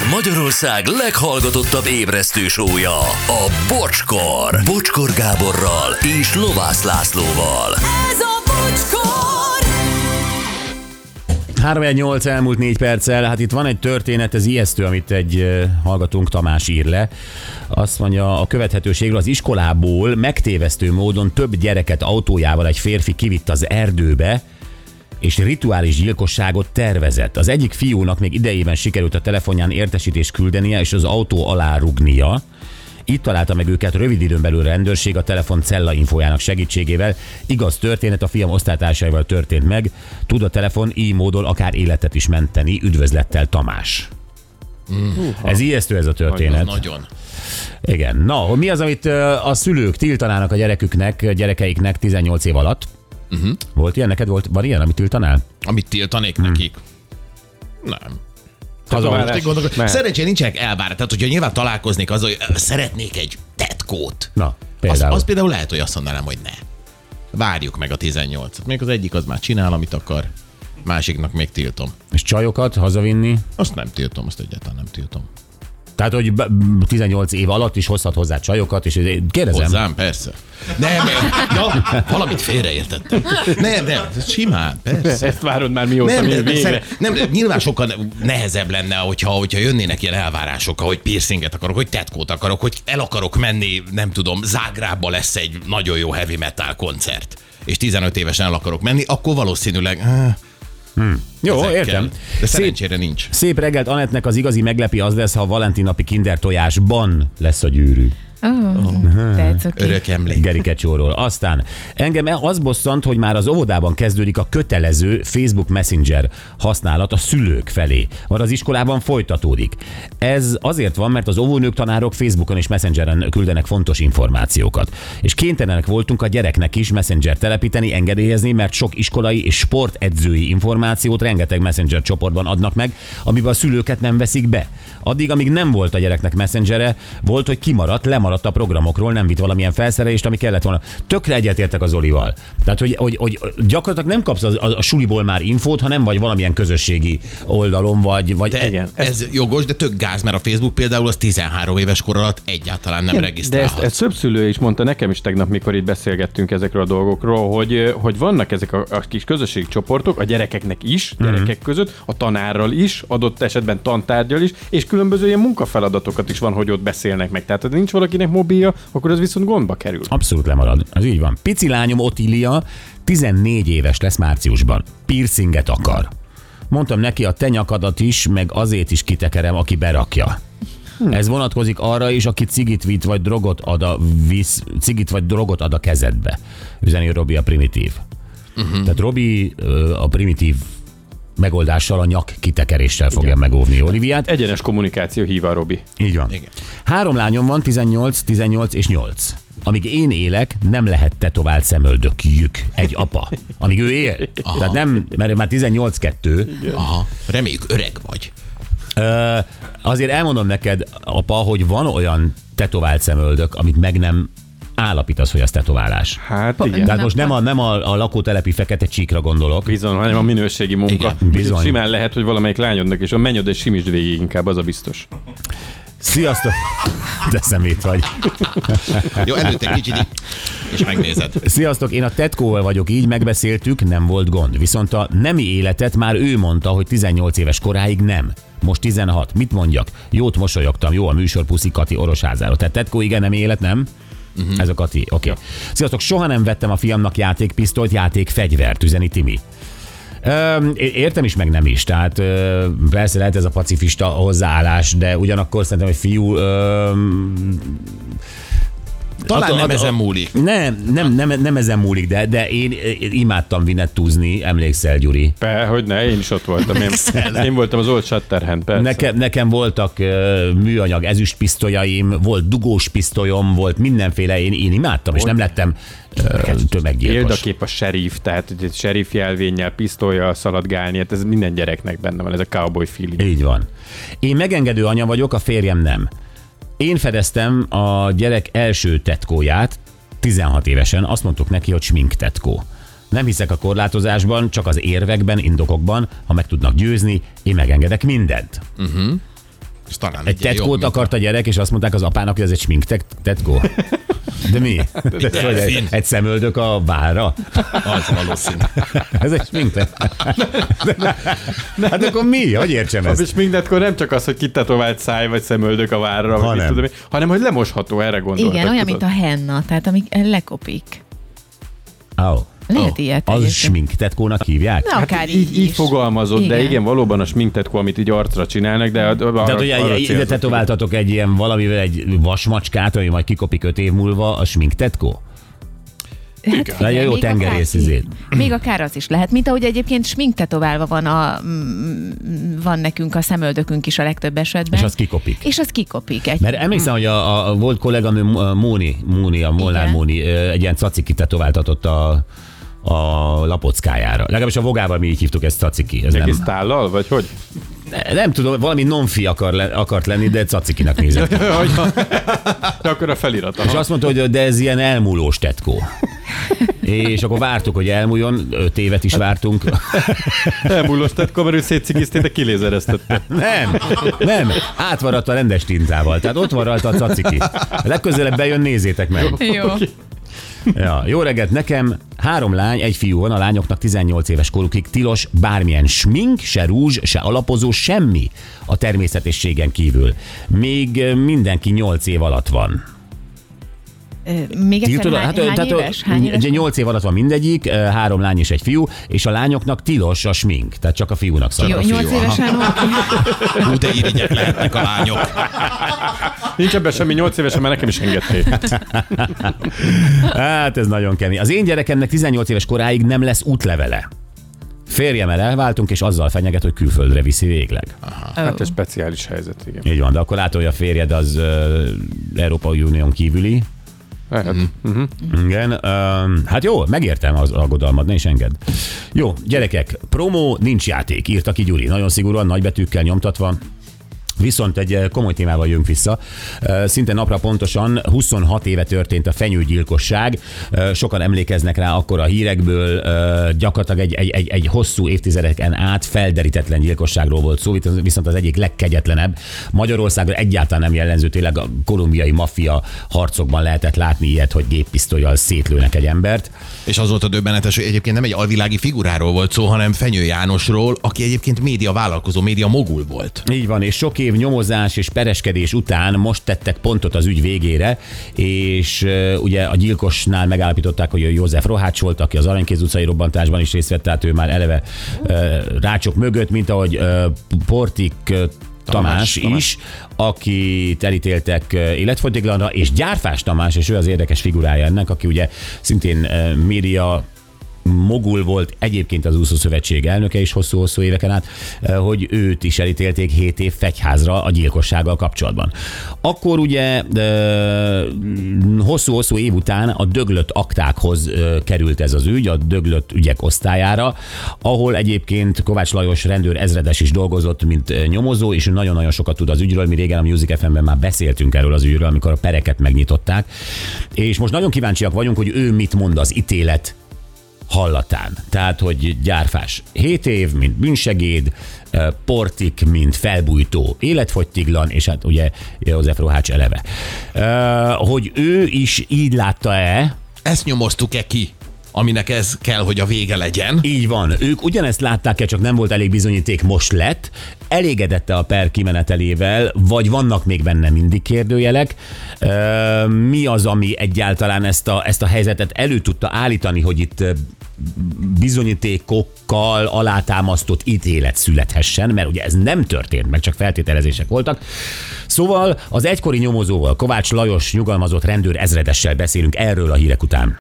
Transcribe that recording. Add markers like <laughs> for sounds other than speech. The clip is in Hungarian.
Ez Magyarország leghallgatottabb ébresztő sója, a Bocskor. Bocskor Gáborral és Lovász Lászlóval. Ez a bocskor! 318 elmúlt 4 perccel, hát itt van egy történet, ez ijesztő, amit egy hallgatónk Tamás ír le. Azt mondja, a követhetőségről az iskolából megtévesztő módon több gyereket autójával egy férfi kivitt az erdőbe, és rituális gyilkosságot tervezett. Az egyik fiúnak még idejében sikerült a telefonján értesítést küldenie, és az autó alá rugnia. Itt találta meg őket rövid időn belül a rendőrség a telefon cella infójának segítségével. Igaz történet a fiam osztálytársaival történt meg. Tud a telefon így módon akár életet is menteni. Üdvözlettel Tamás. Ez ijesztő ez a történet. Nagyon. Igen. Na, mi az, amit a szülők tiltanának a gyereküknek, gyerekeiknek 18 év alatt? Uh-huh. Volt ilyen? Neked volt, van ilyen, amit tiltanál? Amit tiltanék hmm. nekik? Nem. Nem. Szerencsére nincsenek elvárás. Tehát, hogyha nyilván találkoznék azzal, hogy szeretnék egy tetkót. Na, Az, például. az például lehet, hogy azt mondanám, hogy ne. Várjuk meg a 18-at. Még az egyik az már csinál, amit akar. Másiknak még tiltom. És csajokat hazavinni? Azt nem tiltom, azt egyáltalán nem tiltom. Tehát, hogy be- 18 év alatt is hozhat hozzá csajokat, és kérdezem. Hozzám, persze. Nem. Ja, valamit félreértettem. Nem, nem, simán, persze. Ezt várod már mióta, Nem, mi nem, végre. nem, nyilván sokkal nehezebb lenne, hogyha, hogyha jönnének ilyen elvárások, hogy piercinget akarok, hogy tetkót akarok, hogy el akarok menni, nem tudom, Zágrába lesz egy nagyon jó heavy metal koncert, és 15 évesen el akarok menni, akkor valószínűleg... eh, Jó, ezekkel. értem. De Szép, szerencsére nincs. szép reggelt Anettnek az igazi meglepi az lesz, ha a Valentin napi kinder tojásban lesz a gyűrű. Oh. Örök emlék. Geri Kecsóról. Aztán engem az bosszant, hogy már az óvodában kezdődik a kötelező Facebook Messenger használat a szülők felé, vagy az iskolában folytatódik. Ez azért van, mert az óvónők tanárok Facebookon és Messengeren küldenek fontos információkat. És kénytelenek voltunk a gyereknek is Messenger telepíteni, engedélyezni, mert sok iskolai és sportedzői információt rengeteg Messenger csoportban adnak meg, amiben a szülőket nem veszik be. Addig, amíg nem volt a gyereknek Messengere, volt, hogy kimaradt, lemaradt a programokról, nem vitt valamilyen felszerelést, ami kellett volna. Tökre egyetértek az Olival. Tehát, hogy, hogy, hogy gyakorlatilag nem kapsz a, a, a suliból már infót, ha nem vagy valamilyen közösségi oldalon, vagy, vagy De Igen, ez, ez jogos, de tök gáz, mert a Facebook például az 13 éves kor alatt egyáltalán nem De ezt, ezt több szülő is mondta nekem is tegnap, mikor itt beszélgettünk ezekről a dolgokról, hogy, hogy vannak ezek a, a kis közösségi csoportok, a gyerekeknek is, gyerekek között, a tanárral is, adott esetben tantárgyal is, és különböző ilyen munkafeladatokat is van, hogy ott beszélnek meg. Tehát nincs valakinek mobilja, akkor az viszont gondba kerül. Abszolút lemarad. Ez így van. Pici lányom Otília 14 éves lesz márciusban. Piercinget akar. Mondtam neki, a te nyakadat is, meg azért is kitekerem, aki berakja. Ez vonatkozik arra is, aki cigit vitt vagy drogot ad a, visz, cigit vagy drogot ad a kezedbe. Üzeni Robi a primitív. Uh-huh. Tehát Robi a primitív megoldással, a nyak kitekeréssel fogja megóvni Oliviát. Egyenes kommunikáció hív a Robi. Így van. Igen. Három lányom van, 18, 18 és 8. Amíg én élek, nem lehet tetovált szemöldökjük egy apa. Amíg ő él. Tehát nem, mert már 18-2. Aha, reméljük öreg vagy. Ö, azért elmondom neked, apa, hogy van olyan tetovált szemöldök, amit meg nem állapítasz, hogy az tetoválás. Hát igen. Tehát most nem a, nem a, a lakótelepi fekete csíkra gondolok. Bizony, hanem a minőségi munka. Igen, bizony. Simán lehet, hogy valamelyik lányodnak, és a mennyod és simisd végig inkább, az a biztos. Sziasztok! De szemét vagy. Jó, előtte kicsit és megnézed. Sziasztok, én a Tetkóval vagyok így, megbeszéltük, nem volt gond. Viszont a nemi életet már ő mondta, hogy 18 éves koráig nem. Most 16. Mit mondjak? Jót mosolyogtam, jó a műsor Puszi Kati Orosházáról. Tehát Tetkó, igen, nemi élet, nem? Uh-huh. Ez a Kati, oké. Okay. Sziasztok, soha nem vettem a fiamnak játékpisztolyt, játékfegyvert, üzeni Timi. Ö, értem is, meg nem is. Tehát ö, persze lehet ez a pacifista hozzáállás, de ugyanakkor szerintem, hogy fiú ö, Talán nem attól- ezen múlik. nem, nem, nem, nem ezen múlik, de, de én, én imádtam vinettúzni, emlékszel, Gyuri? Pe, hogy ne, én is ott voltam. Én, én voltam az Old Shatterhand, persze. Nekem, nekem voltak uh, műanyag ezüstpisztolyaim, volt dugós pisztolyom, volt mindenféle, én, én imádtam, és nem lettem uh, tömeggyilkos. Példakép a serif, tehát hogy egy serif jelvénnyel, pisztolyjal szaladgálni, hát ez minden gyereknek benne van, ez a cowboy feeling. Így van. Én megengedő anya vagyok, a férjem nem. Én fedeztem a gyerek első tetkóját, 16 évesen, azt mondtuk neki, hogy smink tetkó. Nem hiszek a korlátozásban, csak az érvekben, indokokban, ha meg tudnak győzni, én megengedek mindent. És talán Egy tetkót akart a gyerek, és azt mondták az apának, hogy ez egy smink tet- tetkó. De mi? De ez egy, egy szemöldök a vára? a- Az valószínű. Ez egy smink tet- Hát akkor mi? Hogy értsem És ezt? mindenkor nem csak az, hogy kitetovált száj vagy szemöldök a várra, vagy Hanem. mit tudom hanem hogy lemosható, erre gondoltak. Igen, olyan, tudod? mint a henna, tehát amik lekopik. Oh. Lehet ilyet Az egyébként. smink tetkónak hívják? Na, akár Hát így, így is. fogalmazott, de igen, valóban a sminktetkó, amit így arcra csinálnak, de a, a, Tehát, hogy arra ide tetováltatok egy ilyen valamivel egy vasmacskát, ami majd kikopik öt év múlva, a smink tetkó? Hát, Legyen jó tengerész izét. Még akár az is lehet, mint ahogy egyébként smink tetoválva van, a, van nekünk a szemöldökünk is a legtöbb esetben. És az kikopik. És az kikopik. Egy, Mert emlékszem, hogy a, a volt kolléganő Móni, Móni, a Molnár Igen. Móni egy ilyen caciki tetováltatott a, a lapockájára. Legalábbis a vogával mi így hívtuk ezt caciki. Ez Egész nem, tállal, vagy hogy? nem tudom, valami nonfi akar le, akart lenni, de cacikinak nézett. <laughs> akkor a felirat. És azt mondta, hogy de ez ilyen elmúlós tetkó. És akkor vártuk, hogy elmúljon, öt évet is vártunk. <laughs> Elmúlós tetkó, mert ő szétcikizté, de kilézereztette. Nem, nem, átvaralt a rendes tintával. Tehát ott varalt a caciki. Legközelebb bejön, nézzétek meg. Jó. Ja, jó reggelt nekem. Három lány, egy fiú van, a lányoknak 18 éves korukig tilos bármilyen smink, se rúzs, se alapozó, semmi a természetességen kívül. Még mindenki 8 év alatt van. Még egyszer, Tiltod- hány, hány tehát, éves? Hány éves? 8 év alatt van mindegyik, három lány és egy fiú, és a lányoknak tilos a smink, tehát csak a fiúnak szabad. Jó, a fiú. nyolc évesen <laughs> oké. Hú, de irigyek lehetnek a lányok. Nincs ebben semmi, 8 évesen már nekem is engedték. Hát ez nagyon kemény. Az én gyerekemnek 18 éves koráig nem lesz útlevele. Férjemmel elváltunk, és azzal fenyeget, hogy külföldre viszi végleg. Hát ez speciális helyzet, igen. Így van, de akkor látod, hogy a férjed az uh, Európai Unión kívüli. Hát, Mhm. Igen, um, hát jó, megértem az aggodalmad, ne is engedd. Jó, gyerekek, promo, nincs játék, írta ki Gyuri, nagyon szigorúan, nagybetűkkel nyomtatva. Viszont egy eh, komoly témával jönk vissza. Eh, Szinte napra pontosan 26 éve történt a fenyőgyilkosság. Eh, Sokan emlékeznek rá akkor a hírekből, gyakorlatilag egy, egy, egy, egy hosszú évtizedeken át felderítetlen gyilkosságról volt szó, viszont az egyik legkegyetlenebb. Magyarországon egyáltalán nem jellemző, tényleg a kolumbiai maffia harcokban lehetett látni ilyet, hogy géppisztolyjal szétlőnek egy embert. És az volt a döbbenetes, hogy egyébként nem egy alvilági figuráról volt szó, hanem Fenyő Jánosról, aki egyébként média vállalkozó, média mogul volt. Így van, és sok év nyomozás és pereskedés után most tettek pontot az ügy végére, és ugye a gyilkosnál megállapították, hogy József Rohács volt, aki az Aranykéz utcai robbantásban is részt vett, tehát ő már eleve rácsok mögött, mint ahogy Portik Tamás, Tamás. is, akit elítéltek életfogytiglanra, és Gyárfás Tamás, és ő az érdekes figurája ennek, aki ugye szintén média Mogul volt egyébként az úszó szövetség elnöke is hosszú-hosszú éveken át, eh, hogy őt is elítélték 7 év fegyházra a gyilkossággal kapcsolatban. Akkor ugye eh, hosszú-hosszú év után a döglött aktákhoz eh, került ez az ügy, a döglött ügyek osztályára, ahol egyébként Kovács Lajos rendőr ezredes is dolgozott, mint eh, nyomozó, és nagyon-nagyon sokat tud az ügyről. Mi régen a Music FM-ben már beszéltünk erről az ügyről, amikor a pereket megnyitották. És most nagyon kíváncsiak vagyunk, hogy ő mit mond az ítélet hallatán. Tehát, hogy gyárfás 7 év, mint bűnsegéd, portik, mint felbújtó életfogytiglan, és hát ugye József Rohács eleve. Hogy ő is így látta-e, Ezt nyomoztuk-e ki, aminek ez kell, hogy a vége legyen? így van, ők ugyanezt látták-e, csak nem volt elég bizonyíték, most lett, elégedette a per kimenetelével, vagy vannak még benne mindig kérdőjelek. Mi az, ami egyáltalán ezt a, ezt a helyzetet elő tudta állítani, hogy itt bizonyítékokkal alátámasztott ítélet születhessen, mert ugye ez nem történt, meg csak feltételezések voltak. Szóval az egykori nyomozóval, Kovács Lajos nyugalmazott rendőr ezredessel beszélünk erről a hírek után.